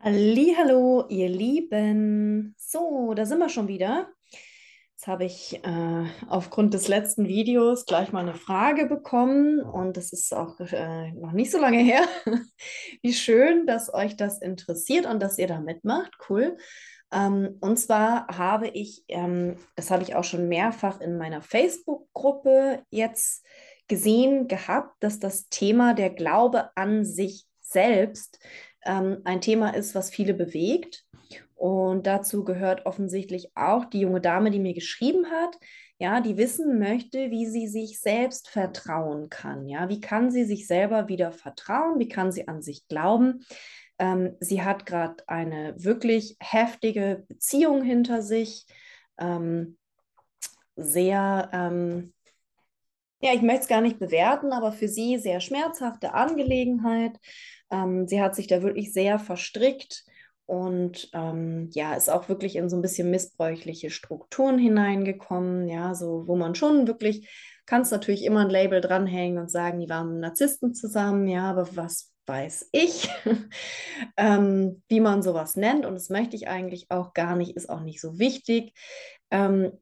Hallo, ihr Lieben. So, da sind wir schon wieder. Jetzt habe ich äh, aufgrund des letzten Videos gleich mal eine Frage bekommen und das ist auch äh, noch nicht so lange her. Wie schön, dass euch das interessiert und dass ihr da mitmacht. Cool. Ähm, und zwar habe ich, ähm, das habe ich auch schon mehrfach in meiner Facebook-Gruppe jetzt gesehen gehabt, dass das Thema der Glaube an sich selbst ähm, ein Thema ist, was viele bewegt. Und dazu gehört offensichtlich auch die junge Dame, die mir geschrieben hat, ja, die wissen möchte, wie sie sich selbst vertrauen kann. Ja, wie kann sie sich selber wieder vertrauen? Wie kann sie an sich glauben? Ähm, sie hat gerade eine wirklich heftige Beziehung hinter sich, ähm, sehr, ähm, ja, ich möchte es gar nicht bewerten, aber für sie sehr schmerzhafte Angelegenheit. Ähm, sie hat sich da wirklich sehr verstrickt und ähm, ja, ist auch wirklich in so ein bisschen missbräuchliche Strukturen hineingekommen, ja, so wo man schon wirklich, kannst natürlich immer ein Label dranhängen und sagen, die waren Narzissten zusammen, ja, aber was weiß ich, ähm, wie man sowas nennt und das möchte ich eigentlich auch gar nicht, ist auch nicht so wichtig. Ähm,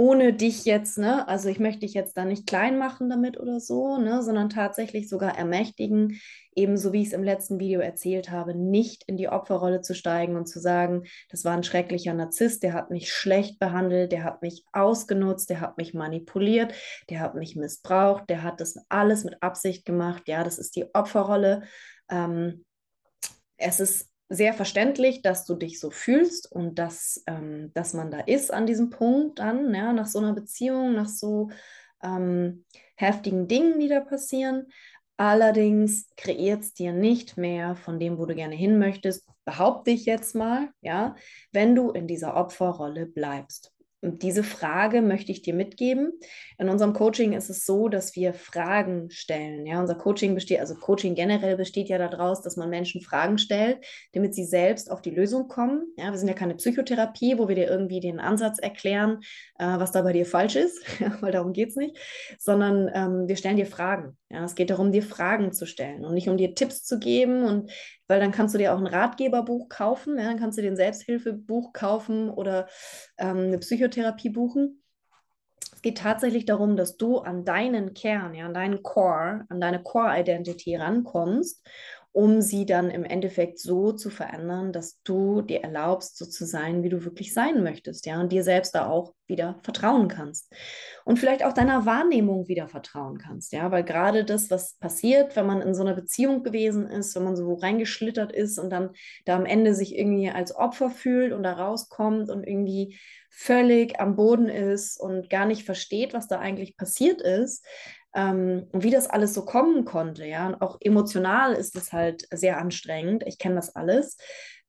ohne dich jetzt, ne, also ich möchte dich jetzt da nicht klein machen damit oder so, ne, sondern tatsächlich sogar ermächtigen, ebenso wie ich es im letzten Video erzählt habe, nicht in die Opferrolle zu steigen und zu sagen, das war ein schrecklicher Narzisst, der hat mich schlecht behandelt, der hat mich ausgenutzt, der hat mich manipuliert, der hat mich missbraucht, der hat das alles mit Absicht gemacht, ja, das ist die Opferrolle. Ähm, es ist sehr verständlich, dass du dich so fühlst und dass, ähm, dass man da ist an diesem Punkt dann, ja, nach so einer Beziehung, nach so ähm, heftigen Dingen, die da passieren. Allerdings kreiert es dir nicht mehr von dem, wo du gerne hin möchtest, behaupte ich jetzt mal, ja, wenn du in dieser Opferrolle bleibst. Und diese Frage möchte ich dir mitgeben. In unserem Coaching ist es so, dass wir Fragen stellen. Ja, unser Coaching besteht, also Coaching generell besteht ja daraus, dass man Menschen Fragen stellt, damit sie selbst auf die Lösung kommen. Ja, wir sind ja keine Psychotherapie, wo wir dir irgendwie den Ansatz erklären, äh, was da bei dir falsch ist, weil darum geht es nicht, sondern ähm, wir stellen dir Fragen. Ja, es geht darum, dir Fragen zu stellen und nicht um dir Tipps zu geben und weil dann kannst du dir auch ein Ratgeberbuch kaufen, ja, dann kannst du dir ein Selbsthilfebuch kaufen oder ähm, eine Psychotherapie buchen. Es geht tatsächlich darum, dass du an deinen Kern, ja, an deinen Core, an deine Core-Identity rankommst um sie dann im Endeffekt so zu verändern, dass du dir erlaubst, so zu sein, wie du wirklich sein möchtest, ja, und dir selbst da auch wieder vertrauen kannst. Und vielleicht auch deiner Wahrnehmung wieder vertrauen kannst, ja, weil gerade das, was passiert, wenn man in so einer Beziehung gewesen ist, wenn man so reingeschlittert ist und dann da am Ende sich irgendwie als Opfer fühlt und da rauskommt und irgendwie völlig am Boden ist und gar nicht versteht, was da eigentlich passiert ist, ähm, wie das alles so kommen konnte. Ja, und auch emotional ist es halt sehr anstrengend. Ich kenne das alles.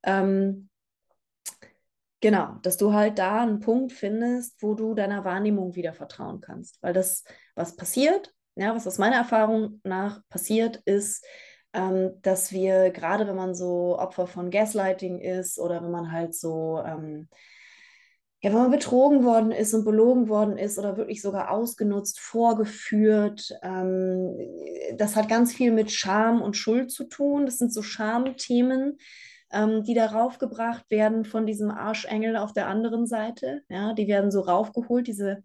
Ähm, genau, dass du halt da einen Punkt findest, wo du deiner Wahrnehmung wieder vertrauen kannst. Weil das, was passiert, ja, was aus meiner Erfahrung nach passiert, ist, ähm, dass wir gerade, wenn man so Opfer von Gaslighting ist oder wenn man halt so ähm, ja, wenn man betrogen worden ist und belogen worden ist oder wirklich sogar ausgenutzt, vorgeführt, ähm, das hat ganz viel mit Scham und Schuld zu tun. Das sind so Schamthemen, ähm, die darauf gebracht werden von diesem Arschengel auf der anderen Seite. Ja, die werden so raufgeholt, diese,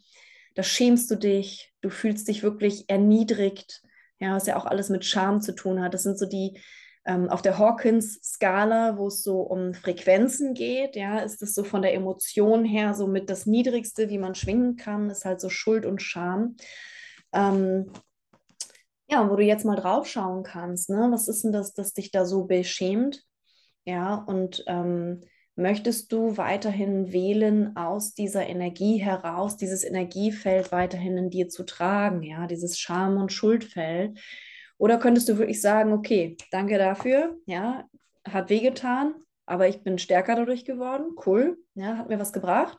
da schämst du dich, du fühlst dich wirklich erniedrigt. Ja, was ja auch alles mit Scham zu tun hat. Das sind so die, ähm, auf der Hawkins-Skala, wo es so um Frequenzen geht, ja, ist es so von der Emotion her so mit das Niedrigste, wie man schwingen kann, ist halt so Schuld und Scham. Ähm, ja, wo du jetzt mal drauf schauen kannst, ne? Was ist denn das, das dich da so beschämt? Ja, und ähm, möchtest du weiterhin wählen, aus dieser Energie heraus, dieses Energiefeld weiterhin in dir zu tragen, ja, dieses Scham- und Schuldfeld? Oder könntest du wirklich sagen, okay, danke dafür, ja, hat wehgetan, aber ich bin stärker dadurch geworden, cool, ja, hat mir was gebracht.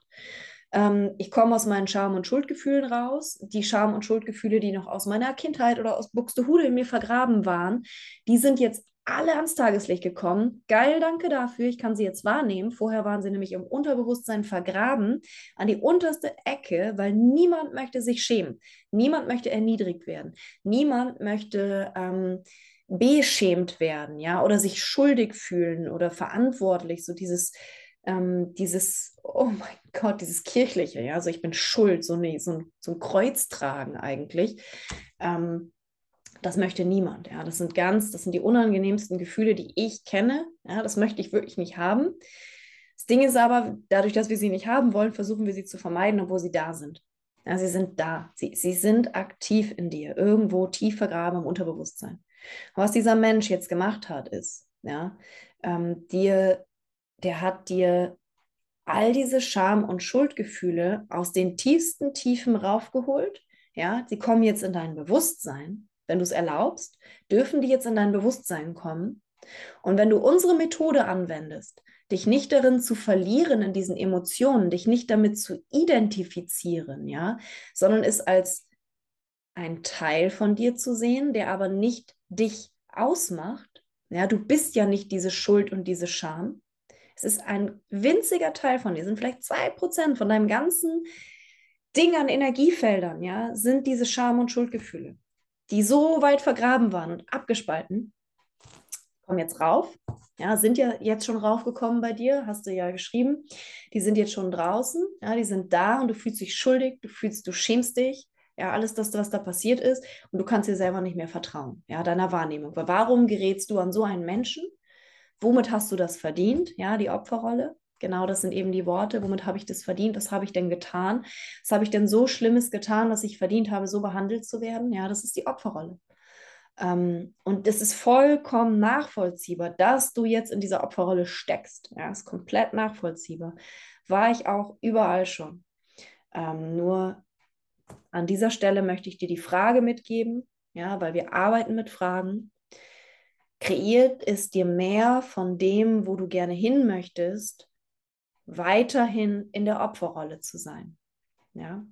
Ähm, ich komme aus meinen Scham- und Schuldgefühlen raus. Die Scham- und Schuldgefühle, die noch aus meiner Kindheit oder aus Buxtehude in mir vergraben waren, die sind jetzt alle ans Tageslicht gekommen. Geil, danke dafür. Ich kann sie jetzt wahrnehmen. Vorher waren sie nämlich im Unterbewusstsein vergraben, an die unterste Ecke, weil niemand möchte sich schämen. Niemand möchte erniedrigt werden. Niemand möchte ähm, beschämt werden, ja, oder sich schuldig fühlen oder verantwortlich, so dieses, ähm, dieses, oh mein Gott, dieses kirchliche, ja, also ich bin schuld, so, eine, so, ein, so ein Kreuz tragen eigentlich. Ähm, das möchte niemand, ja. Das sind ganz, das sind die unangenehmsten Gefühle, die ich kenne. Ja, das möchte ich wirklich nicht haben. Das Ding ist aber, dadurch, dass wir sie nicht haben wollen, versuchen wir sie zu vermeiden, obwohl sie da sind. Ja, sie sind da. Sie, sie sind aktiv in dir, irgendwo tief vergraben im Unterbewusstsein. Was dieser Mensch jetzt gemacht hat, ist, ja, ähm, dir, der hat dir all diese Scham- und Schuldgefühle aus den tiefsten Tiefen raufgeholt. Ja, sie kommen jetzt in dein Bewusstsein. Wenn du es erlaubst, dürfen die jetzt in dein Bewusstsein kommen. Und wenn du unsere Methode anwendest, dich nicht darin zu verlieren in diesen Emotionen, dich nicht damit zu identifizieren, ja, sondern es als ein Teil von dir zu sehen, der aber nicht dich ausmacht. Ja, du bist ja nicht diese Schuld und diese Scham. Es ist ein winziger Teil von dir, sind vielleicht zwei Prozent von deinem ganzen Ding an Energiefeldern, ja, sind diese Scham- und Schuldgefühle, die so weit vergraben waren und abgespalten, kommen jetzt rauf. Ja, sind ja jetzt schon raufgekommen bei dir, hast du ja geschrieben. Die sind jetzt schon draußen, ja, die sind da und du fühlst dich schuldig, du fühlst, du schämst dich, ja, alles das, was da passiert ist und du kannst dir selber nicht mehr vertrauen, ja, deiner Wahrnehmung. Warum gerätst du an so einen Menschen? Womit hast du das verdient? Ja, die Opferrolle. Genau, das sind eben die Worte. Womit habe ich das verdient? Was habe ich denn getan? Was habe ich denn so Schlimmes getan, dass ich verdient habe, so behandelt zu werden? Ja, das ist die Opferrolle. Ähm, und es ist vollkommen nachvollziehbar, dass du jetzt in dieser Opferrolle steckst. Ja, ist komplett nachvollziehbar. War ich auch überall schon. Ähm, nur an dieser Stelle möchte ich dir die Frage mitgeben, ja, weil wir arbeiten mit Fragen. Kreiert es dir mehr von dem, wo du gerne hin möchtest, weiterhin in der Opferrolle zu sein? Ja,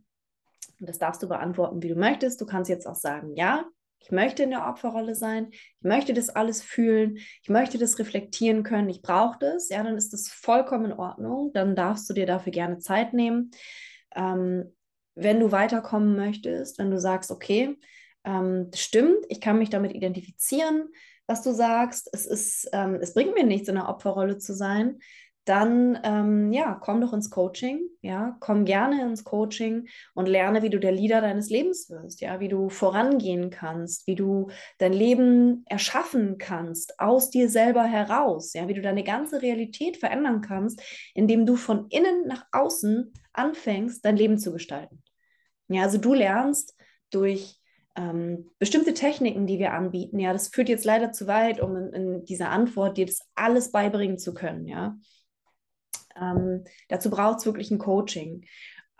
und das darfst du beantworten, wie du möchtest. Du kannst jetzt auch sagen, ja, ich möchte in der Opferrolle sein. Ich möchte das alles fühlen. Ich möchte das reflektieren können. Ich brauche das. Ja, dann ist das vollkommen in Ordnung. Dann darfst du dir dafür gerne Zeit nehmen. Ähm, wenn du weiterkommen möchtest, wenn du sagst, okay, ähm, stimmt, ich kann mich damit identifizieren, was du sagst. Es ist, ähm, es bringt mir nichts, in der Opferrolle zu sein dann ähm, ja, komm doch ins Coaching, ja, komm gerne ins Coaching und lerne, wie du der Leader deines Lebens wirst, ja, wie du vorangehen kannst, wie du dein Leben erschaffen kannst aus dir selber heraus, ja, wie du deine ganze Realität verändern kannst, indem du von innen nach außen anfängst, dein Leben zu gestalten. Ja, also du lernst durch ähm, bestimmte Techniken, die wir anbieten, ja, das führt jetzt leider zu weit, um in, in dieser Antwort dir das alles beibringen zu können, ja. Ähm, dazu braucht es wirklich ein Coaching.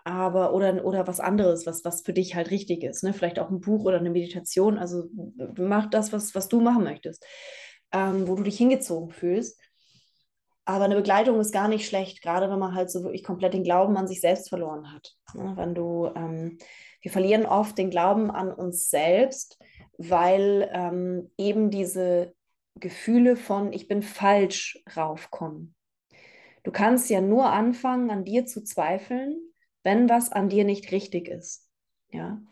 Aber oder, oder was anderes, was, was für dich halt richtig ist. Ne? Vielleicht auch ein Buch oder eine Meditation. Also mach das, was, was du machen möchtest, ähm, wo du dich hingezogen fühlst. Aber eine Begleitung ist gar nicht schlecht, gerade wenn man halt so wirklich komplett den Glauben an sich selbst verloren hat. Ne? Wenn du, ähm, wir verlieren oft den Glauben an uns selbst, weil ähm, eben diese Gefühle von ich bin falsch raufkommen. Du kannst ja nur anfangen, an dir zu zweifeln, wenn was an dir nicht richtig ist. Ja.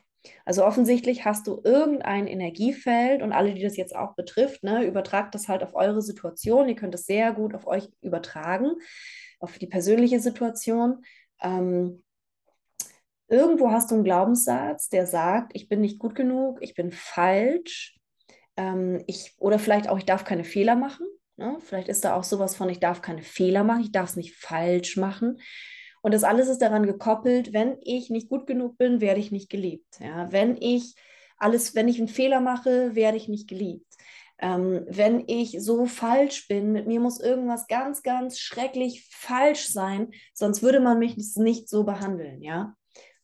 Also offensichtlich hast du irgendein Energiefeld und alle, die das jetzt auch betrifft, ne, übertragt das halt auf eure Situation. Ihr könnt es sehr gut auf euch übertragen, auf die persönliche Situation. Ähm, irgendwo hast du einen Glaubenssatz, der sagt, ich bin nicht gut genug, ich bin falsch, ähm, ich, oder vielleicht auch, ich darf keine Fehler machen. Ne? Vielleicht ist da auch sowas von, ich darf keine Fehler machen, ich darf es nicht falsch machen. Und das alles ist daran gekoppelt, wenn ich nicht gut genug bin, werde ich nicht geliebt. Ja? Wenn ich alles, wenn ich einen Fehler mache, werde ich nicht geliebt. Ähm, wenn ich so falsch bin, mit mir muss irgendwas ganz, ganz schrecklich falsch sein, sonst würde man mich nicht so behandeln, ja.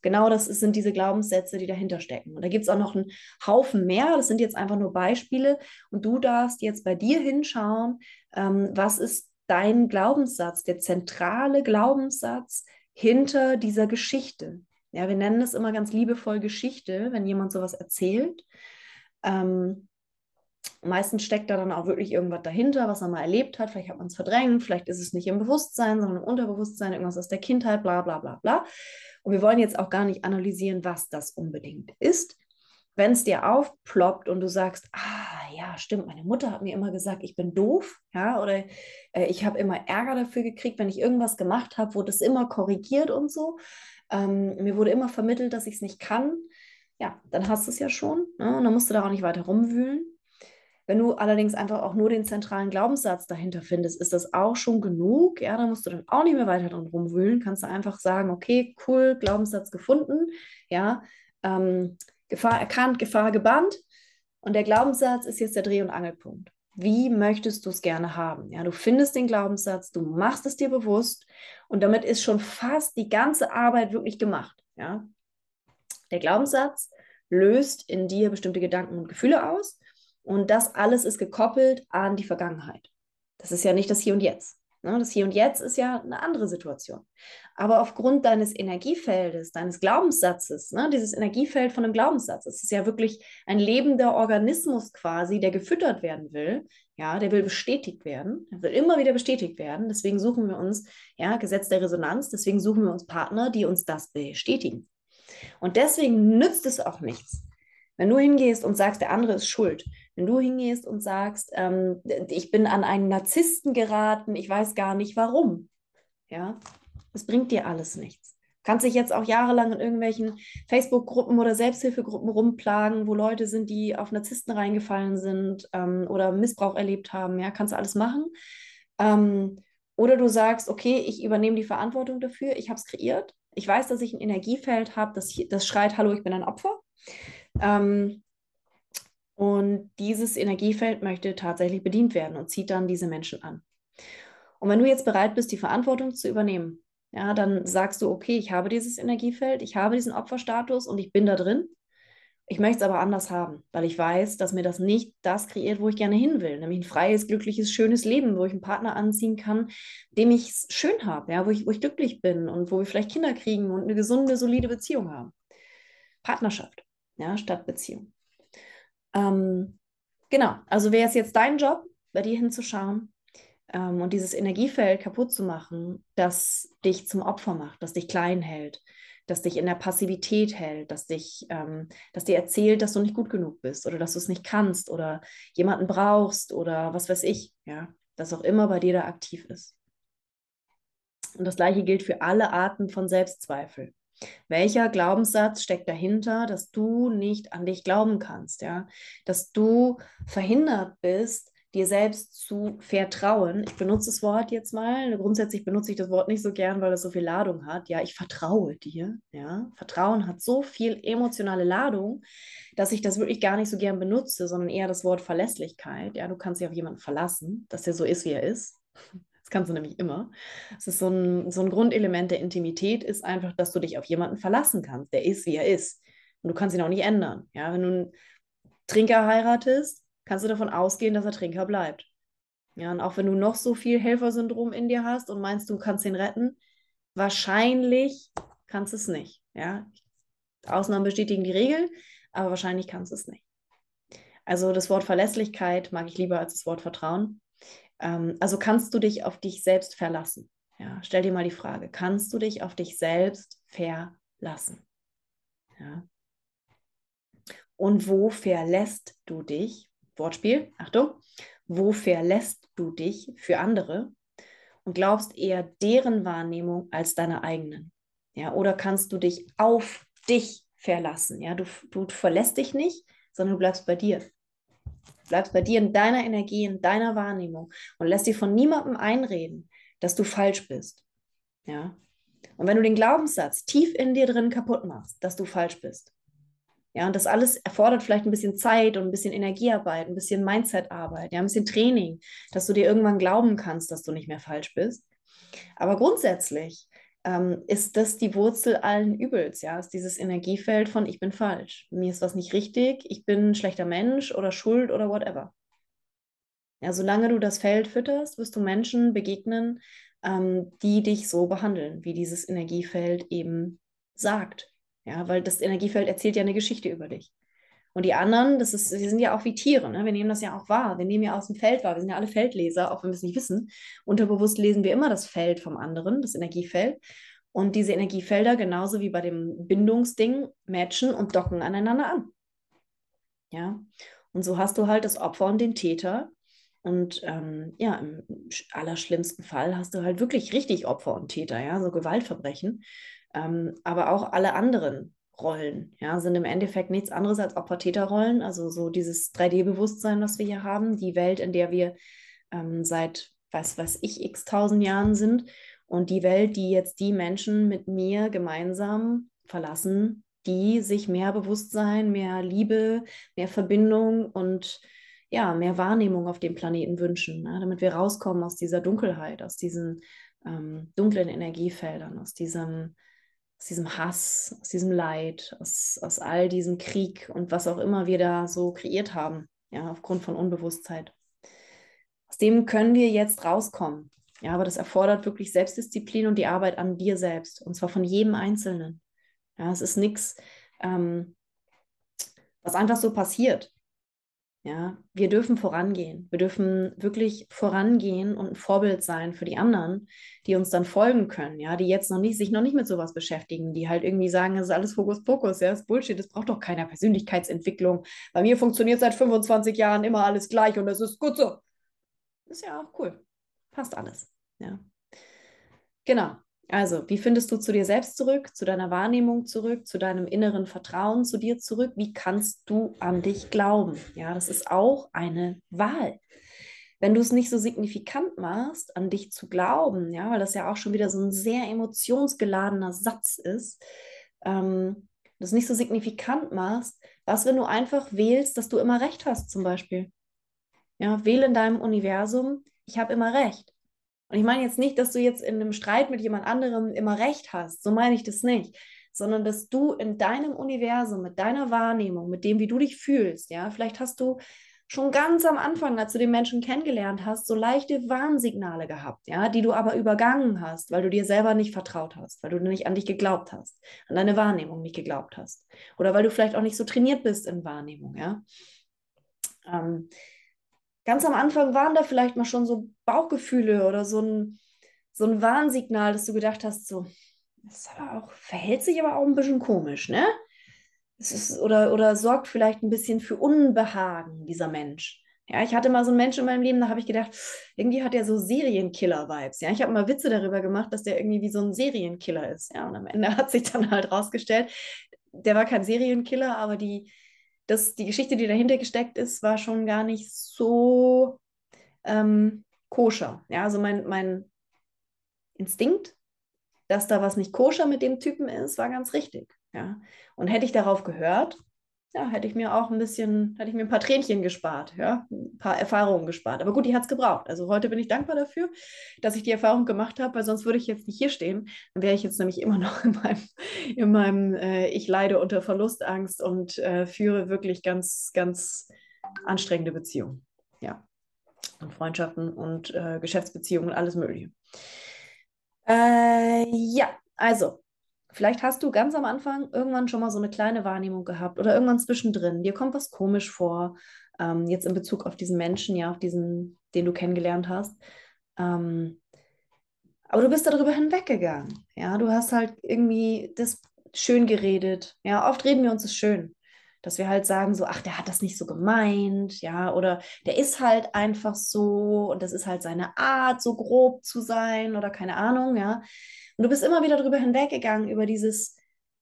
Genau das sind diese Glaubenssätze, die dahinter stecken. Und da gibt es auch noch einen Haufen mehr. Das sind jetzt einfach nur Beispiele. Und du darfst jetzt bei dir hinschauen, ähm, was ist dein Glaubenssatz, der zentrale Glaubenssatz hinter dieser Geschichte. Ja, wir nennen es immer ganz liebevoll Geschichte, wenn jemand sowas erzählt. Ähm, meistens steckt da dann auch wirklich irgendwas dahinter, was er mal erlebt hat. Vielleicht hat man es verdrängt, vielleicht ist es nicht im Bewusstsein, sondern im Unterbewusstsein, irgendwas aus der Kindheit, bla bla bla bla. Und wir wollen jetzt auch gar nicht analysieren, was das unbedingt ist. wenn es dir aufploppt und du sagst, ah ja, stimmt, meine Mutter hat mir immer gesagt, ich bin doof, ja, oder äh, ich habe immer Ärger dafür gekriegt, wenn ich irgendwas gemacht habe, wurde es immer korrigiert und so. Ähm, mir wurde immer vermittelt, dass ich es nicht kann. Ja, dann hast du es ja schon. Ne? Und dann musst du da auch nicht weiter rumwühlen. Wenn du allerdings einfach auch nur den zentralen Glaubenssatz dahinter findest, ist das auch schon genug. Ja, da musst du dann auch nicht mehr weiter drin rumwühlen. Kannst du einfach sagen, okay, cool, Glaubenssatz gefunden. Ja, ähm, Gefahr erkannt, Gefahr gebannt. Und der Glaubenssatz ist jetzt der Dreh- und Angelpunkt. Wie möchtest du es gerne haben? Ja, du findest den Glaubenssatz, du machst es dir bewusst und damit ist schon fast die ganze Arbeit wirklich gemacht. Ja, der Glaubenssatz löst in dir bestimmte Gedanken und Gefühle aus und das alles ist gekoppelt an die Vergangenheit. Das ist ja nicht das Hier und Jetzt. Ne? Das Hier und Jetzt ist ja eine andere Situation. Aber aufgrund deines Energiefeldes, deines Glaubenssatzes, ne, dieses Energiefeld von einem Glaubenssatz, es ist ja wirklich ein lebender Organismus quasi, der gefüttert werden will. Ja, der will bestätigt werden, der will immer wieder bestätigt werden. Deswegen suchen wir uns, ja, Gesetz der Resonanz, deswegen suchen wir uns Partner, die uns das bestätigen. Und deswegen nützt es auch nichts, wenn du hingehst und sagst, der andere ist schuld, wenn du hingehst und sagst, ähm, ich bin an einen Narzissten geraten, ich weiß gar nicht warum, ja, das bringt dir alles nichts. Du kannst dich jetzt auch jahrelang in irgendwelchen Facebook-Gruppen oder Selbsthilfegruppen rumplagen, wo Leute sind, die auf Narzissten reingefallen sind ähm, oder Missbrauch erlebt haben. Ja, kannst du alles machen. Ähm, oder du sagst, okay, ich übernehme die Verantwortung dafür, ich habe es kreiert. Ich weiß, dass ich ein Energiefeld habe, das, das schreit, hallo, ich bin ein Opfer. Ähm, und dieses Energiefeld möchte tatsächlich bedient werden und zieht dann diese Menschen an. Und wenn du jetzt bereit bist, die Verantwortung zu übernehmen, ja, dann sagst du, okay, ich habe dieses Energiefeld, ich habe diesen Opferstatus und ich bin da drin. Ich möchte es aber anders haben, weil ich weiß, dass mir das nicht das kreiert, wo ich gerne hin will, nämlich ein freies, glückliches, schönes Leben, wo ich einen Partner anziehen kann, dem ich es schön habe, ja, wo ich, wo ich glücklich bin und wo wir vielleicht Kinder kriegen und eine gesunde, solide Beziehung haben. Partnerschaft ja, statt Beziehung. Ähm, genau, also wäre es jetzt dein Job, bei dir hinzuschauen ähm, und dieses Energiefeld kaputt zu machen, das dich zum Opfer macht, das dich klein hält, das dich in der Passivität hält, das dich, ähm, das dir erzählt, dass du nicht gut genug bist oder dass du es nicht kannst oder jemanden brauchst oder was weiß ich, ja, das auch immer bei dir da aktiv ist. Und das gleiche gilt für alle Arten von Selbstzweifel. Welcher Glaubenssatz steckt dahinter, dass du nicht an dich glauben kannst, ja? Dass du verhindert bist, dir selbst zu vertrauen. Ich benutze das Wort jetzt mal. Grundsätzlich benutze ich das Wort nicht so gern, weil es so viel Ladung hat. Ja, ich vertraue dir. Ja, Vertrauen hat so viel emotionale Ladung, dass ich das wirklich gar nicht so gern benutze, sondern eher das Wort Verlässlichkeit. Ja, du kannst dich auf jemanden verlassen, dass er so ist, wie er ist. Kannst du nämlich immer. Es ist so ein, so ein Grundelement der Intimität, ist einfach, dass du dich auf jemanden verlassen kannst. Der ist, wie er ist. Und du kannst ihn auch nicht ändern. Ja, wenn du einen Trinker heiratest, kannst du davon ausgehen, dass er Trinker bleibt. Ja, und auch wenn du noch so viel Helfersyndrom in dir hast und meinst, du kannst ihn retten, wahrscheinlich kannst du es nicht. Ja, Ausnahmen bestätigen die Regel, aber wahrscheinlich kannst du es nicht. Also das Wort Verlässlichkeit mag ich lieber als das Wort Vertrauen. Ähm, also kannst du dich auf dich selbst verlassen? Ja, stell dir mal die Frage, kannst du dich auf dich selbst verlassen? Ja. Und wo verlässt du dich? Wortspiel, Achtung, wo verlässt du dich für andere und glaubst eher deren Wahrnehmung als deine eigenen? Ja, oder kannst du dich auf dich verlassen? Ja, du, du verlässt dich nicht, sondern du bleibst bei dir bleibst bei dir in deiner Energie, in deiner Wahrnehmung und lässt dir von niemandem einreden, dass du falsch bist. Ja? Und wenn du den Glaubenssatz tief in dir drin kaputt machst, dass du falsch bist, ja, und das alles erfordert vielleicht ein bisschen Zeit und ein bisschen Energiearbeit, ein bisschen Mindsetarbeit, ja, ein bisschen Training, dass du dir irgendwann glauben kannst, dass du nicht mehr falsch bist. Aber grundsätzlich ähm, ist das die Wurzel allen Übels, ja, ist dieses Energiefeld von ich bin falsch, mir ist was nicht richtig, ich bin ein schlechter Mensch oder schuld oder whatever. Ja, solange du das Feld fütterst, wirst du Menschen begegnen, ähm, die dich so behandeln, wie dieses Energiefeld eben sagt. Ja, weil das Energiefeld erzählt ja eine Geschichte über dich. Und die anderen, das ist, die sind ja auch wie Tiere, ne? wir nehmen das ja auch wahr. Wir nehmen ja aus dem Feld wahr. Wir sind ja alle Feldleser, auch wenn wir es nicht wissen. Unterbewusst lesen wir immer das Feld vom anderen, das Energiefeld. Und diese Energiefelder, genauso wie bei dem Bindungsding, matchen und docken aneinander an. Ja, und so hast du halt das Opfer und den Täter. Und ähm, ja, im allerschlimmsten Fall hast du halt wirklich richtig Opfer und Täter, ja, so Gewaltverbrechen. Ähm, aber auch alle anderen Rollen, ja, sind im Endeffekt nichts anderes als Opfer-Täter-Rollen. Also so dieses 3D-Bewusstsein, was wir hier haben, die Welt, in der wir ähm, seit was weiß ich x tausend Jahren sind und die Welt, die jetzt die Menschen mit mir gemeinsam verlassen, die sich mehr Bewusstsein, mehr Liebe, mehr Verbindung und ja, mehr Wahrnehmung auf dem Planeten wünschen, ne? damit wir rauskommen aus dieser Dunkelheit, aus diesen ähm, dunklen Energiefeldern, aus diesem, aus diesem Hass, aus diesem Leid, aus, aus all diesem Krieg und was auch immer wir da so kreiert haben, ja, aufgrund von Unbewusstheit. Aus dem können wir jetzt rauskommen. Ja, aber das erfordert wirklich Selbstdisziplin und die Arbeit an dir selbst, und zwar von jedem Einzelnen. Ja, es ist nichts, ähm, was einfach so passiert. Ja, wir dürfen vorangehen. Wir dürfen wirklich vorangehen und ein Vorbild sein für die anderen, die uns dann folgen können, ja, die jetzt noch nicht, sich noch nicht mit sowas beschäftigen, die halt irgendwie sagen, das ist alles Fokus-Fokus, ja, das ist Bullshit, das braucht doch keiner Persönlichkeitsentwicklung. Bei mir funktioniert seit 25 Jahren immer alles gleich und das ist gut so. Ist ja auch cool. Passt alles. Ja. Genau. Also, wie findest du zu dir selbst zurück, zu deiner Wahrnehmung zurück, zu deinem inneren Vertrauen zu dir zurück? Wie kannst du an dich glauben? Ja, das ist auch eine Wahl. Wenn du es nicht so signifikant machst, an dich zu glauben, ja, weil das ja auch schon wieder so ein sehr emotionsgeladener Satz ist, ähm, das nicht so signifikant machst, was, wenn du einfach wählst, dass du immer recht hast, zum Beispiel? Ja, wähle in deinem Universum, ich habe immer recht. Und ich meine jetzt nicht, dass du jetzt in einem Streit mit jemand anderem immer recht hast. So meine ich das nicht. Sondern dass du in deinem Universum, mit deiner Wahrnehmung, mit dem, wie du dich fühlst, ja, vielleicht hast du schon ganz am Anfang, als du den Menschen kennengelernt hast, so leichte Warnsignale gehabt, ja, die du aber übergangen hast, weil du dir selber nicht vertraut hast, weil du nicht an dich geglaubt hast, an deine Wahrnehmung nicht geglaubt hast. Oder weil du vielleicht auch nicht so trainiert bist in Wahrnehmung, ja. Ähm, ganz am Anfang waren da vielleicht mal schon so Bauchgefühle oder so ein, so ein Warnsignal, dass du gedacht hast, so, das auch, verhält sich aber auch ein bisschen komisch, ne? Es ist, oder, oder sorgt vielleicht ein bisschen für Unbehagen, dieser Mensch. Ja, ich hatte mal so einen Menschen in meinem Leben, da habe ich gedacht, irgendwie hat er so Serienkiller-Vibes. Ja, ich habe mal Witze darüber gemacht, dass der irgendwie wie so ein Serienkiller ist. Ja, und am Ende hat sich dann halt rausgestellt, der war kein Serienkiller, aber die, das, die Geschichte, die dahinter gesteckt ist, war schon gar nicht so ähm, koscher. Ja, also mein, mein Instinkt, dass da was nicht koscher mit dem Typen ist, war ganz richtig. Ja. Und hätte ich darauf gehört, ja, hätte ich mir auch ein bisschen, hätte ich mir ein paar Tränchen gespart, ja, ein paar Erfahrungen gespart. Aber gut, die hat es gebraucht. Also heute bin ich dankbar dafür, dass ich die Erfahrung gemacht habe, weil sonst würde ich jetzt nicht hier stehen. Dann wäre ich jetzt nämlich immer noch in meinem, in meinem äh, ich leide unter Verlustangst und äh, führe wirklich ganz, ganz anstrengende Beziehungen. Ja. Und Freundschaften und äh, Geschäftsbeziehungen, alles Mögliche. Äh, ja, also Vielleicht hast du ganz am Anfang irgendwann schon mal so eine kleine Wahrnehmung gehabt oder irgendwann zwischendrin. Dir kommt was komisch vor, ähm, jetzt in Bezug auf diesen Menschen, ja, auf diesen, den du kennengelernt hast. Ähm, aber du bist darüber hinweggegangen. Ja, du hast halt irgendwie das schön geredet. Ja, oft reden wir uns das schön. Dass wir halt sagen so, ach, der hat das nicht so gemeint, ja, oder der ist halt einfach so und das ist halt seine Art, so grob zu sein oder keine Ahnung, ja. Und du bist immer wieder darüber hinweggegangen, über dieses,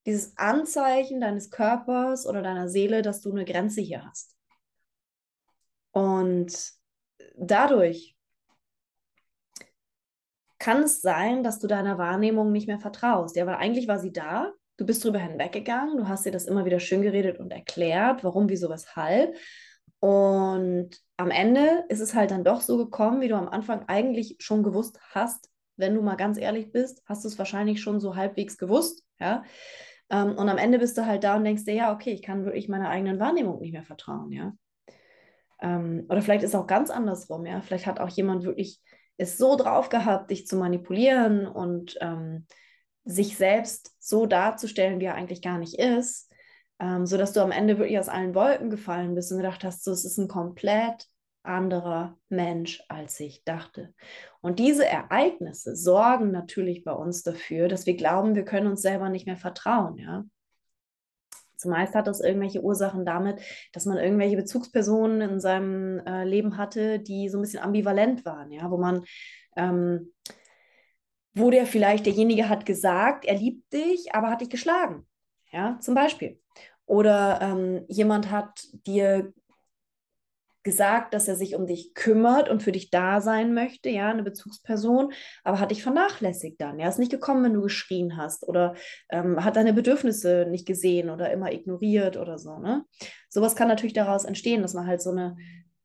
dieses Anzeichen deines Körpers oder deiner Seele, dass du eine Grenze hier hast. Und dadurch kann es sein, dass du deiner Wahrnehmung nicht mehr vertraust. Ja, weil eigentlich war sie da, du bist darüber hinweggegangen, du hast dir das immer wieder schön geredet und erklärt, warum, wieso, weshalb. Und am Ende ist es halt dann doch so gekommen, wie du am Anfang eigentlich schon gewusst hast, wenn du mal ganz ehrlich bist, hast du es wahrscheinlich schon so halbwegs gewusst, ja. Ähm, und am Ende bist du halt da und denkst dir, ja, okay, ich kann wirklich meiner eigenen Wahrnehmung nicht mehr vertrauen, ja. Ähm, oder vielleicht ist es auch ganz andersrum, ja. Vielleicht hat auch jemand wirklich es so drauf gehabt, dich zu manipulieren und ähm, sich selbst so darzustellen, wie er eigentlich gar nicht ist, ähm, sodass du am Ende wirklich aus allen Wolken gefallen bist und gedacht hast, so, es ist ein komplett anderer Mensch, als ich dachte. Und diese Ereignisse sorgen natürlich bei uns dafür, dass wir glauben, wir können uns selber nicht mehr vertrauen, ja. Zumeist hat das irgendwelche Ursachen damit, dass man irgendwelche Bezugspersonen in seinem äh, Leben hatte, die so ein bisschen ambivalent waren, ja, wo man, ähm, wo der vielleicht derjenige hat gesagt, er liebt dich, aber hat dich geschlagen, ja, zum Beispiel. Oder ähm, jemand hat dir gesagt, dass er sich um dich kümmert und für dich da sein möchte, ja, eine Bezugsperson, aber hat dich vernachlässigt dann. Er ist nicht gekommen, wenn du geschrien hast oder ähm, hat deine Bedürfnisse nicht gesehen oder immer ignoriert oder so, ne? Sowas kann natürlich daraus entstehen, dass man halt so eine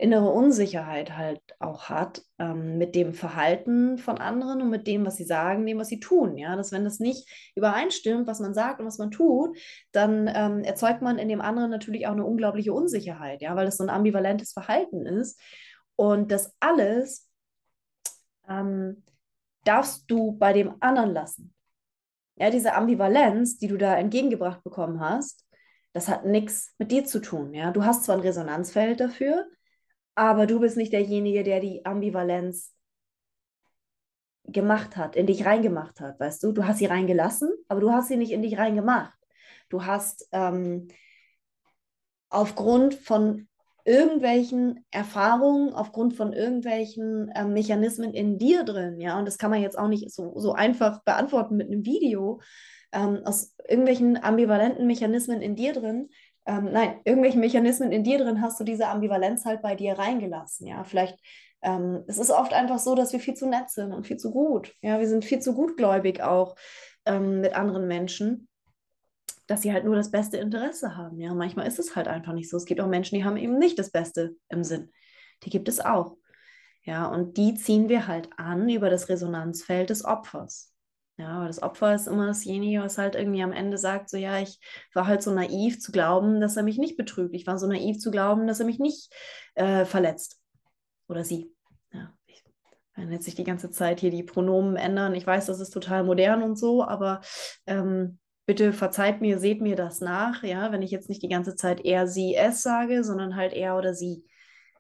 innere Unsicherheit halt auch hat ähm, mit dem Verhalten von anderen und mit dem, was sie sagen, dem, was sie tun. Ja, dass wenn das nicht übereinstimmt, was man sagt und was man tut, dann ähm, erzeugt man in dem anderen natürlich auch eine unglaubliche Unsicherheit, ja, weil das so ein ambivalentes Verhalten ist. Und das alles ähm, darfst du bei dem anderen lassen. Ja, diese Ambivalenz, die du da entgegengebracht bekommen hast, das hat nichts mit dir zu tun. Ja, du hast zwar ein Resonanzfeld dafür, aber du bist nicht derjenige, der die Ambivalenz gemacht hat, in dich reingemacht hat, weißt du? Du hast sie reingelassen, aber du hast sie nicht in dich reingemacht. Du hast ähm, aufgrund von irgendwelchen Erfahrungen, aufgrund von irgendwelchen äh, Mechanismen in dir drin, ja, und das kann man jetzt auch nicht so, so einfach beantworten mit einem Video, ähm, aus irgendwelchen ambivalenten Mechanismen in dir drin, ähm, nein, irgendwelchen Mechanismen in dir drin hast du diese Ambivalenz halt bei dir reingelassen. Ja, vielleicht, ähm, es ist oft einfach so, dass wir viel zu nett sind und viel zu gut. Ja, wir sind viel zu gutgläubig auch ähm, mit anderen Menschen, dass sie halt nur das beste Interesse haben. Ja, manchmal ist es halt einfach nicht so. Es gibt auch Menschen, die haben eben nicht das Beste im Sinn. Die gibt es auch. Ja, und die ziehen wir halt an über das Resonanzfeld des Opfers. Ja, aber das Opfer ist immer dasjenige, was halt irgendwie am Ende sagt, so ja, ich war halt so naiv zu glauben, dass er mich nicht betrügt. Ich war so naiv zu glauben, dass er mich nicht äh, verletzt. Oder sie. Ja, ich kann jetzt nicht die ganze Zeit hier die Pronomen ändern. Ich weiß, das ist total modern und so, aber ähm, bitte verzeiht mir, seht mir das nach, ja, wenn ich jetzt nicht die ganze Zeit er, sie, es sage, sondern halt er oder sie.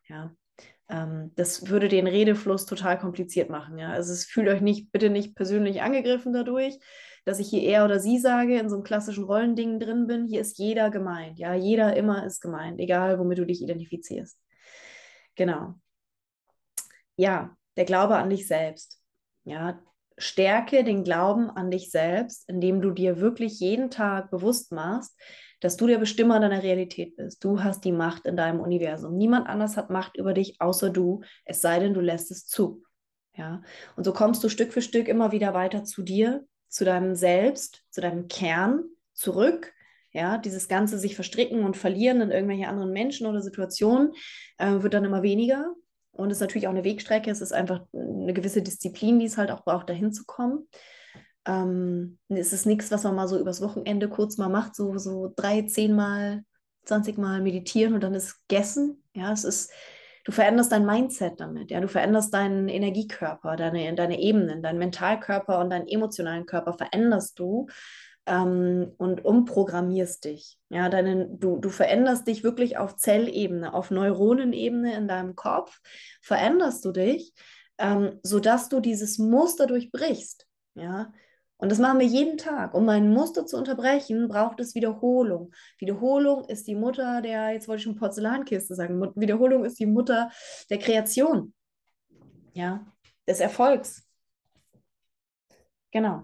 Ja, das würde den Redefluss total kompliziert machen. Ja? Also es fühlt euch nicht, bitte nicht persönlich angegriffen dadurch, dass ich hier er oder sie sage, in so einem klassischen Rollending drin bin. Hier ist jeder gemeint. Ja, jeder immer ist gemeint, egal womit du dich identifizierst. Genau. Ja, der Glaube an dich selbst. Ja, stärke den Glauben an dich selbst, indem du dir wirklich jeden Tag bewusst machst, dass du der Bestimmer deiner Realität bist. Du hast die Macht in deinem Universum. Niemand anders hat Macht über dich, außer du, es sei denn, du lässt es zu. Ja? Und so kommst du Stück für Stück immer wieder weiter zu dir, zu deinem Selbst, zu deinem Kern zurück. Ja, dieses ganze sich verstricken und verlieren in irgendwelche anderen Menschen oder Situationen äh, wird dann immer weniger. Und es ist natürlich auch eine Wegstrecke. Es ist einfach eine gewisse Disziplin, die es halt auch braucht, dahin zu kommen. Ähm, es ist nichts, was man mal so übers Wochenende kurz mal macht, so, so drei, zehn Mal, 20 Mal meditieren und dann ist gegessen. Ja, es ist, du veränderst dein Mindset damit, ja, du veränderst deinen Energiekörper, deine, deine Ebenen, deinen Mentalkörper und deinen emotionalen Körper veränderst du ähm, und umprogrammierst dich. Ja, deine, du, du veränderst dich wirklich auf Zellebene, auf Neuronenebene in deinem Kopf, veränderst du dich, ähm, sodass du dieses Muster durchbrichst. Ja, und das machen wir jeden Tag. Um ein Muster zu unterbrechen, braucht es Wiederholung. Wiederholung ist die Mutter der, jetzt wollte ich schon Porzellankiste sagen, Wiederholung ist die Mutter der Kreation. Ja, des Erfolgs. Genau.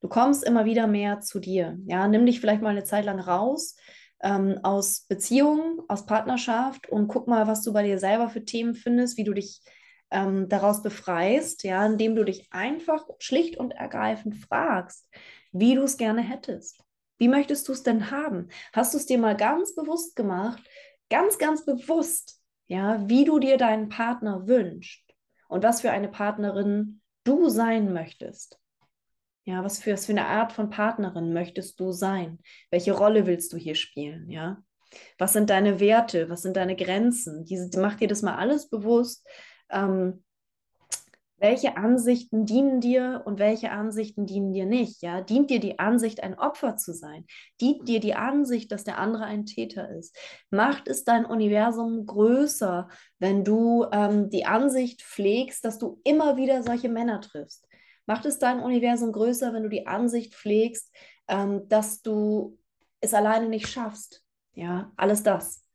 Du kommst immer wieder mehr zu dir. Ja, nimm dich vielleicht mal eine Zeit lang raus ähm, aus Beziehungen, aus Partnerschaft und guck mal, was du bei dir selber für Themen findest, wie du dich ähm, daraus befreist, ja, indem du dich einfach schlicht und ergreifend fragst, wie du es gerne hättest. Wie möchtest du es denn haben? Hast du es dir mal ganz bewusst gemacht, ganz, ganz bewusst, ja, wie du dir deinen Partner wünschst und was für eine Partnerin du sein möchtest? Ja, was für, was für eine Art von Partnerin möchtest du sein? Welche Rolle willst du hier spielen? Ja, was sind deine Werte? Was sind deine Grenzen? Diese, mach dir das mal alles bewusst, ähm, welche Ansichten dienen dir und welche Ansichten dienen dir nicht. Ja? Dient dir die Ansicht, ein Opfer zu sein? Dient dir die Ansicht, dass der andere ein Täter ist? Macht es dein Universum größer, wenn du ähm, die Ansicht pflegst, dass du immer wieder solche Männer triffst? Macht es dein Universum größer, wenn du die Ansicht pflegst, ähm, dass du es alleine nicht schaffst. Ja, alles das.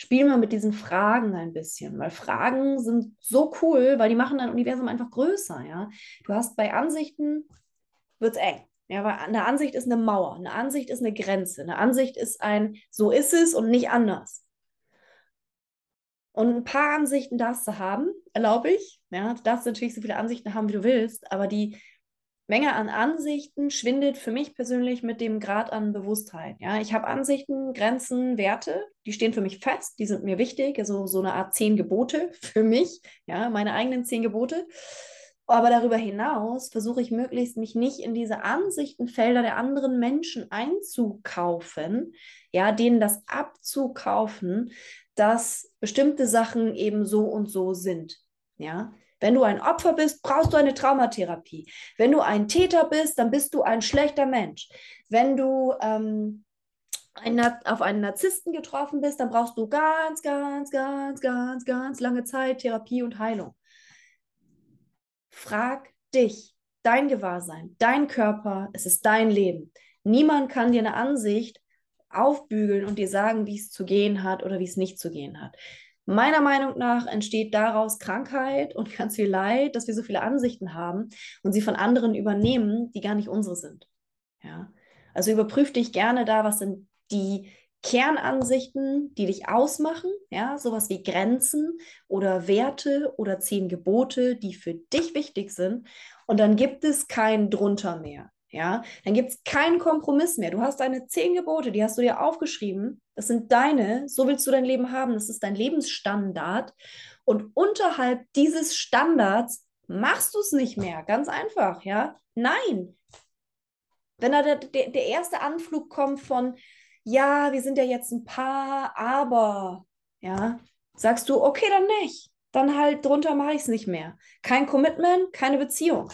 Spiel mal mit diesen Fragen ein bisschen, weil Fragen sind so cool, weil die machen dein Universum einfach größer. Ja, du hast bei Ansichten wird es eng. Ja, weil eine Ansicht ist eine Mauer, eine Ansicht ist eine Grenze, eine Ansicht ist ein, so ist es und nicht anders. Und ein paar Ansichten darfst du haben, erlaube ich. Ja, du darfst natürlich so viele Ansichten haben, wie du willst, aber die Menge an Ansichten schwindet für mich persönlich mit dem Grad an Bewusstheit. Ja, ich habe Ansichten, Grenzen, Werte, die stehen für mich fest, die sind mir wichtig, also so eine Art zehn Gebote für mich, ja, meine eigenen zehn Gebote. Aber darüber hinaus versuche ich möglichst mich nicht in diese Ansichtenfelder der anderen Menschen einzukaufen, ja, denen das abzukaufen, dass bestimmte Sachen eben so und so sind. Ja, wenn du ein Opfer bist, brauchst du eine Traumatherapie. Wenn du ein Täter bist, dann bist du ein schlechter Mensch. Wenn du ähm, ein, auf einen Narzissten getroffen bist, dann brauchst du ganz, ganz, ganz, ganz, ganz lange Zeit Therapie und Heilung. Frag dich, dein Gewahrsein, dein Körper, es ist dein Leben. Niemand kann dir eine Ansicht aufbügeln und dir sagen, wie es zu gehen hat oder wie es nicht zu gehen hat. Meiner Meinung nach entsteht daraus Krankheit und ganz viel Leid, dass wir so viele Ansichten haben und sie von anderen übernehmen, die gar nicht unsere sind. Ja? Also überprüf dich gerne da, was sind die Kernansichten, die dich ausmachen, ja, sowas wie Grenzen oder Werte oder zehn Gebote, die für dich wichtig sind. Und dann gibt es kein drunter mehr. Ja, dann gibt es keinen Kompromiss mehr. Du hast deine zehn Gebote, die hast du dir aufgeschrieben. Das sind deine, so willst du dein Leben haben. Das ist dein Lebensstandard. Und unterhalb dieses Standards machst du es nicht mehr. Ganz einfach, ja. Nein. Wenn da der, der, erste Anflug kommt von, ja, wir sind ja jetzt ein Paar, aber, ja, sagst du, okay, dann nicht. Dann halt drunter mache ich es nicht mehr. Kein Commitment, keine Beziehung.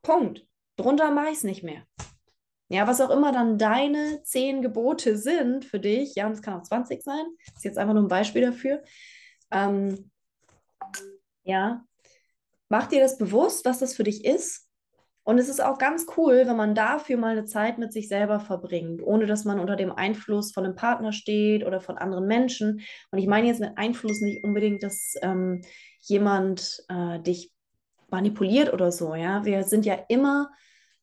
Punkt. Drunter mache ich es nicht mehr. Ja, was auch immer dann deine zehn Gebote sind für dich, ja, und es kann auch 20 sein, ist jetzt einfach nur ein Beispiel dafür. Ähm, ja, mach dir das bewusst, was das für dich ist und es ist auch ganz cool, wenn man dafür mal eine Zeit mit sich selber verbringt, ohne dass man unter dem Einfluss von einem Partner steht oder von anderen Menschen. Und ich meine jetzt mit Einfluss nicht unbedingt, dass ähm, jemand äh, dich manipuliert oder so. Ja, wir sind ja immer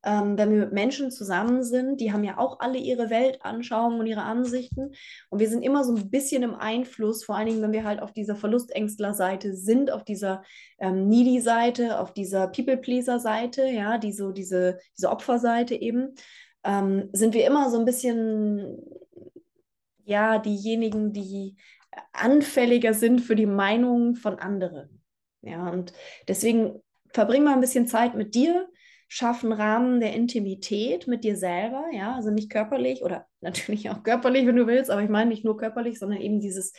ähm, wenn wir mit Menschen zusammen sind, die haben ja auch alle ihre Weltanschauungen und ihre Ansichten. Und wir sind immer so ein bisschen im Einfluss, vor allen Dingen, wenn wir halt auf dieser Verlustängstler-Seite sind, auf dieser ähm, Needy-Seite, auf dieser People-Pleaser-Seite, ja, die so diese, diese Opferseite eben, ähm, sind wir immer so ein bisschen, ja, diejenigen, die anfälliger sind für die Meinung von anderen. Ja, und deswegen verbring mal ein bisschen Zeit mit dir, schaffen Rahmen der Intimität mit dir selber, ja, also nicht körperlich oder natürlich auch körperlich, wenn du willst, aber ich meine nicht nur körperlich, sondern eben dieses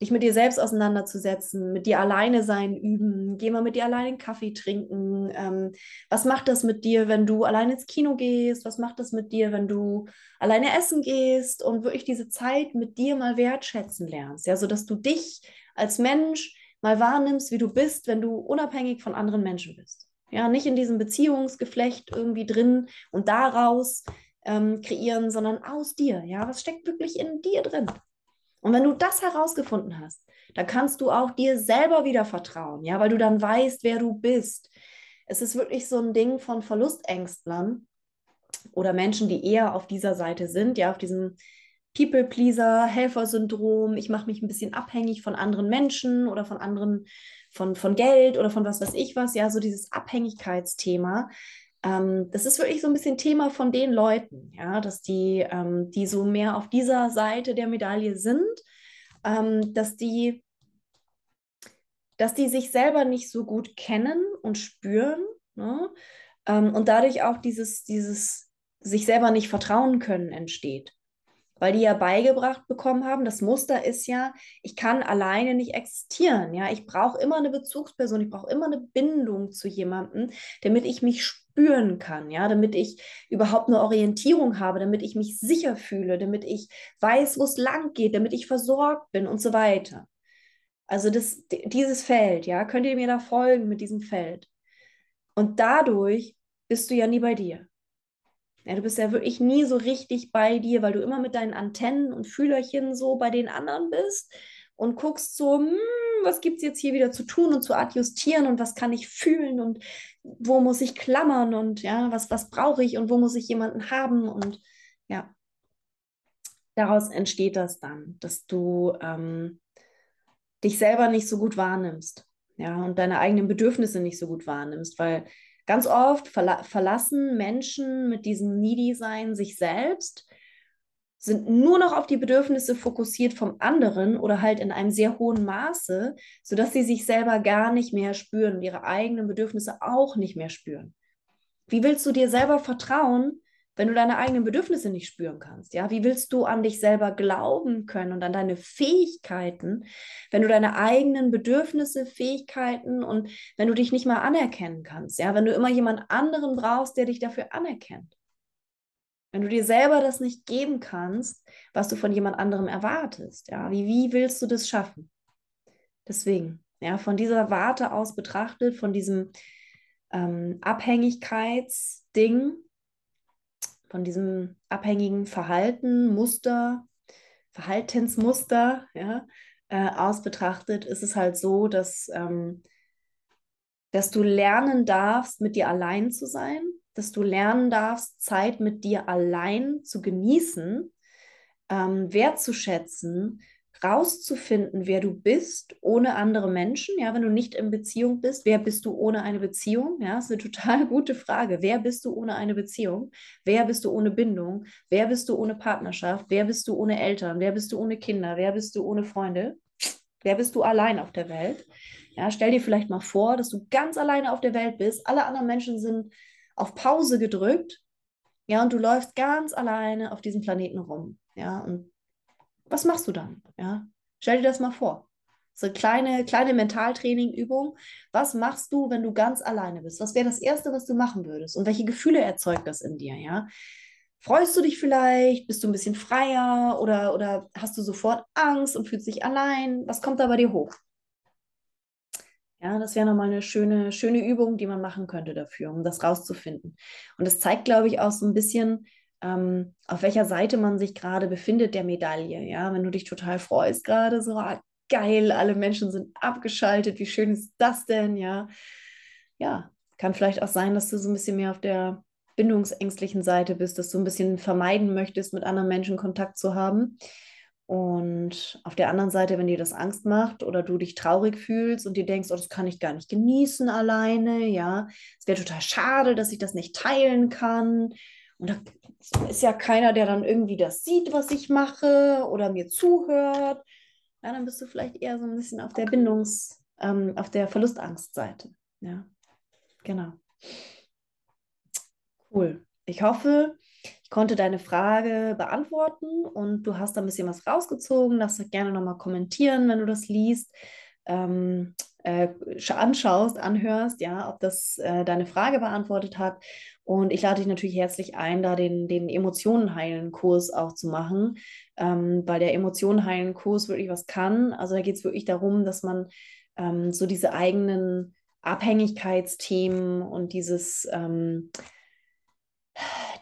dich mit dir selbst auseinanderzusetzen, mit dir alleine sein üben, geh mal mit dir alleine einen Kaffee trinken. Ähm, was macht das mit dir, wenn du alleine ins Kino gehst? Was macht das mit dir, wenn du alleine essen gehst und wirklich diese Zeit mit dir mal wertschätzen lernst? Ja, sodass du dich als Mensch mal wahrnimmst, wie du bist, wenn du unabhängig von anderen Menschen bist. Ja, nicht in diesem Beziehungsgeflecht irgendwie drin und daraus ähm, kreieren, sondern aus dir. Ja, was steckt wirklich in dir drin? Und wenn du das herausgefunden hast, dann kannst du auch dir selber wieder vertrauen, ja, weil du dann weißt, wer du bist. Es ist wirklich so ein Ding von Verlustängstlern oder Menschen, die eher auf dieser Seite sind, ja, auf diesem People-Pleaser, Helfersyndrom, ich mache mich ein bisschen abhängig von anderen Menschen oder von anderen von, von Geld oder von was weiß ich was, ja, so dieses Abhängigkeitsthema. Ähm, das ist wirklich so ein bisschen Thema von den Leuten, ja, dass die, ähm, die so mehr auf dieser Seite der Medaille sind, ähm, dass die dass die sich selber nicht so gut kennen und spüren ne? Ähm, und dadurch auch dieses, dieses sich selber nicht vertrauen können entsteht weil die ja beigebracht bekommen haben, das Muster ist ja, ich kann alleine nicht existieren. Ja, ich brauche immer eine Bezugsperson, ich brauche immer eine Bindung zu jemandem, damit ich mich spüren kann, ja, damit ich überhaupt eine Orientierung habe, damit ich mich sicher fühle, damit ich weiß, wo es lang geht, damit ich versorgt bin und so weiter. Also das, dieses Feld, ja, könnt ihr mir da folgen mit diesem Feld? Und dadurch bist du ja nie bei dir. Ja, du bist ja wirklich nie so richtig bei dir, weil du immer mit deinen Antennen und Fühlerchen so bei den anderen bist und guckst so, hm, was gibt es jetzt hier wieder zu tun und zu adjustieren und was kann ich fühlen und wo muss ich klammern und ja, was, was brauche ich und wo muss ich jemanden haben und ja, daraus entsteht das dann, dass du ähm, dich selber nicht so gut wahrnimmst, ja, und deine eigenen Bedürfnisse nicht so gut wahrnimmst, weil ganz oft verla verlassen Menschen mit diesem Needy-Sein sich selbst, sind nur noch auf die Bedürfnisse fokussiert vom anderen oder halt in einem sehr hohen Maße, sodass sie sich selber gar nicht mehr spüren und ihre eigenen Bedürfnisse auch nicht mehr spüren. Wie willst du dir selber vertrauen, wenn du deine eigenen Bedürfnisse nicht spüren kannst? Ja, wie willst du an dich selber glauben können und an deine Fähigkeiten, wenn du deine eigenen Bedürfnisse, Fähigkeiten und wenn du dich nicht mal anerkennen kannst? Ja, wenn du immer jemand anderen brauchst, der dich dafür anerkennt. Wenn du dir selber das nicht geben kannst, was du von jemand anderem erwartest, ja, wie, wie willst du das schaffen? Deswegen, ja, von dieser Warte aus betrachtet, von diesem ähm, Abhängigkeitsding, von diesem abhängigen Verhalten, Muster, Verhaltensmuster, ja, äh, aus betrachtet, ist es halt so, dass, ähm, dass du lernen darfst, mit dir allein zu sein, dass du lernen darfst, Zeit mit dir allein zu genießen, ähm, wertzuschätzen, rauszufinden, wer du bist ohne andere Menschen. Ja, wenn du nicht in Beziehung bist, wer bist du ohne eine Beziehung? Ja, ist eine total gute Frage. Wer bist du ohne eine Beziehung? Wer bist du ohne Bindung? Wer bist du ohne Partnerschaft? Wer bist du ohne Eltern? Wer bist du ohne Kinder? Wer bist du ohne Freunde? Wer bist du allein auf der Welt? Ja, stell dir vielleicht mal vor, dass du ganz alleine auf der Welt bist. Alle anderen Menschen sind auf Pause gedrückt. Ja, und du läufst ganz alleine auf diesem Planeten rum. Ja, und was machst du dann? Ja, stell dir das mal vor. So eine kleine, kleine Mentaltraining-Übung. Was machst du, wenn du ganz alleine bist? Was wäre das Erste, was du machen würdest? Und welche Gefühle erzeugt das in dir? Ja? Freust du dich vielleicht? Bist du ein bisschen freier? Oder, oder hast du sofort Angst und fühlst dich allein? Was kommt da bei dir hoch? Ja, das wäre nochmal eine schöne, schöne Übung, die man machen könnte dafür, um das rauszufinden. Und das zeigt, glaube ich, auch so ein bisschen, ähm, auf welcher Seite man sich gerade befindet der Medaille. Ja, wenn du dich total freust gerade, so ah, geil, alle Menschen sind abgeschaltet, wie schön ist das denn? Ja, ja, kann vielleicht auch sein, dass du so ein bisschen mehr auf der bindungsängstlichen Seite bist, dass du ein bisschen vermeiden möchtest, mit anderen Menschen Kontakt zu haben. Und auf der anderen Seite, wenn dir das Angst macht oder du dich traurig fühlst und dir denkst, oh, das kann ich gar nicht genießen alleine, ja, es wäre total schade, dass ich das nicht teilen kann. Und da ist ja keiner, der dann irgendwie das sieht, was ich mache oder mir zuhört. Ja, dann bist du vielleicht eher so ein bisschen auf der Bindungs-, ähm, auf der Verlustangstseite. Ja, genau. Cool. Ich hoffe, ich konnte deine Frage beantworten und du hast da ein bisschen was rausgezogen. Darfst gerne nochmal kommentieren, wenn du das liest. Ähm, äh, anschaust, anhörst, ja, ob das äh, deine Frage beantwortet hat. Und ich lade dich natürlich herzlich ein, da den, den Emotionen heilen Kurs auch zu machen, ähm, weil der Emotionen heilen Kurs wirklich was kann. Also da geht es wirklich darum, dass man ähm, so diese eigenen Abhängigkeitsthemen und dieses ähm,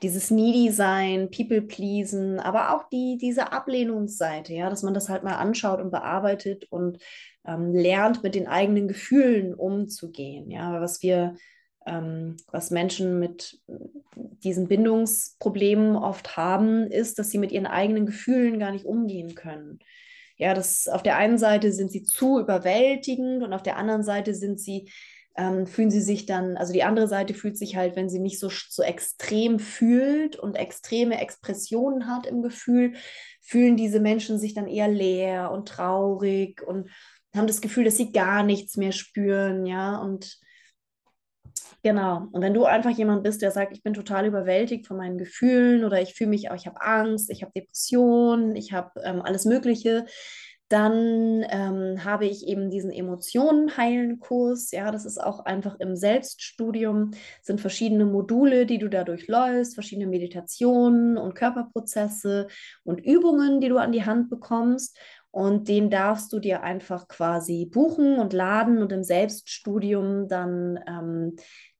dieses Needy-Sein, People-Pleasen, aber auch die, diese Ablehnungsseite, ja, dass man das halt mal anschaut und bearbeitet und ähm, lernt, mit den eigenen Gefühlen umzugehen. Ja, was wir, was Menschen mit diesen Bindungsproblemen oft haben, ist, dass sie mit ihren eigenen Gefühlen gar nicht umgehen können. Ja, das auf der einen Seite sind sie zu überwältigend und auf der anderen Seite sind sie ähm, fühlen sie sich dann, also die andere Seite fühlt sich halt, wenn sie nicht so, so extrem fühlt und extreme Expressionen hat im Gefühl, fühlen diese Menschen sich dann eher leer und traurig und haben das Gefühl, dass sie gar nichts mehr spüren, ja, und Genau. Und wenn du einfach jemand bist, der sagt, ich bin total überwältigt von meinen Gefühlen oder ich fühle mich auch, ich habe Angst, ich habe Depressionen, ich habe ähm, alles Mögliche, dann ähm, habe ich eben diesen Emotionen heilen Kurs. Ja, das ist auch einfach im Selbststudium, sind verschiedene Module, die du dadurch läufst, verschiedene Meditationen und Körperprozesse und Übungen, die du an die Hand bekommst. Und den darfst du dir einfach quasi buchen und laden und im Selbststudium dann ähm,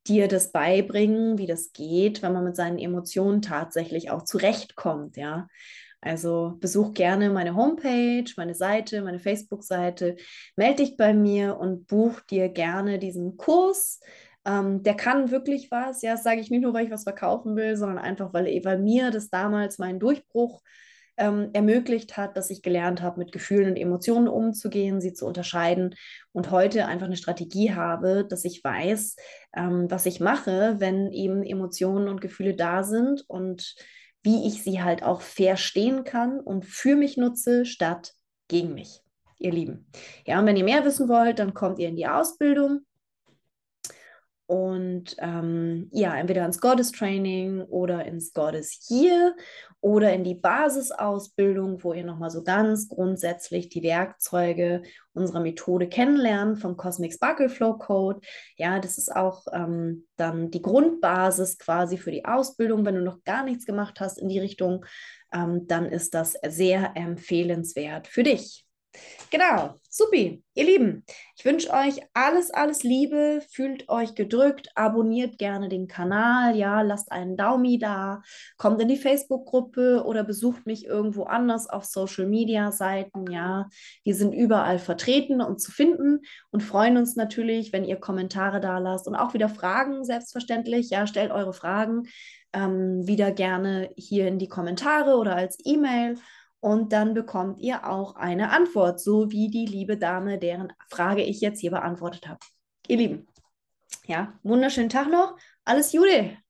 dir das beibringen, wie das geht, wenn man mit seinen Emotionen tatsächlich auch zurechtkommt, ja. Also besuch gerne meine Homepage, meine Seite, meine Facebook-Seite, melde dich bei mir und buch dir gerne diesen Kurs. Ähm, der kann wirklich was, ja, das sage ich nicht nur, weil ich was verkaufen will, sondern einfach, weil, weil mir das damals meinen Durchbruch ähm, ermöglicht hat, dass ich gelernt habe, mit Gefühlen und Emotionen umzugehen, sie zu unterscheiden und heute einfach eine Strategie habe, dass ich weiß, ähm, was ich mache, wenn eben Emotionen und Gefühle da sind und wie ich sie halt auch verstehen kann und für mich nutze, statt gegen mich, ihr Lieben. Ja, und wenn ihr mehr wissen wollt, dann kommt ihr in die Ausbildung und ähm, ja, entweder ins Goddess Training oder ins Goddess Year oder in die Basisausbildung, wo ihr nochmal so ganz grundsätzlich die Werkzeuge unserer Methode kennenlernt vom Cosmic Sparkle Flow Code. Ja, das ist auch ähm, dann die Grundbasis quasi für die Ausbildung. Wenn du noch gar nichts gemacht hast in die Richtung, ähm, dann ist das sehr empfehlenswert für dich. Genau, supi, ihr Lieben. Ich wünsche euch alles, alles Liebe, fühlt euch gedrückt, abonniert gerne den Kanal, ja, lasst einen Daumen da, kommt in die Facebook-Gruppe oder besucht mich irgendwo anders auf Social-Media-Seiten, ja. Wir sind überall vertreten und zu finden und freuen uns natürlich, wenn ihr Kommentare da lasst und auch wieder Fragen, selbstverständlich, ja, stellt eure Fragen ähm, wieder gerne hier in die Kommentare oder als E-Mail und dann bekommt ihr auch eine Antwort, so wie die liebe Dame, deren Frage ich jetzt hier beantwortet habe. Ihr Lieben, ja, wunderschönen Tag noch. Alles Gute!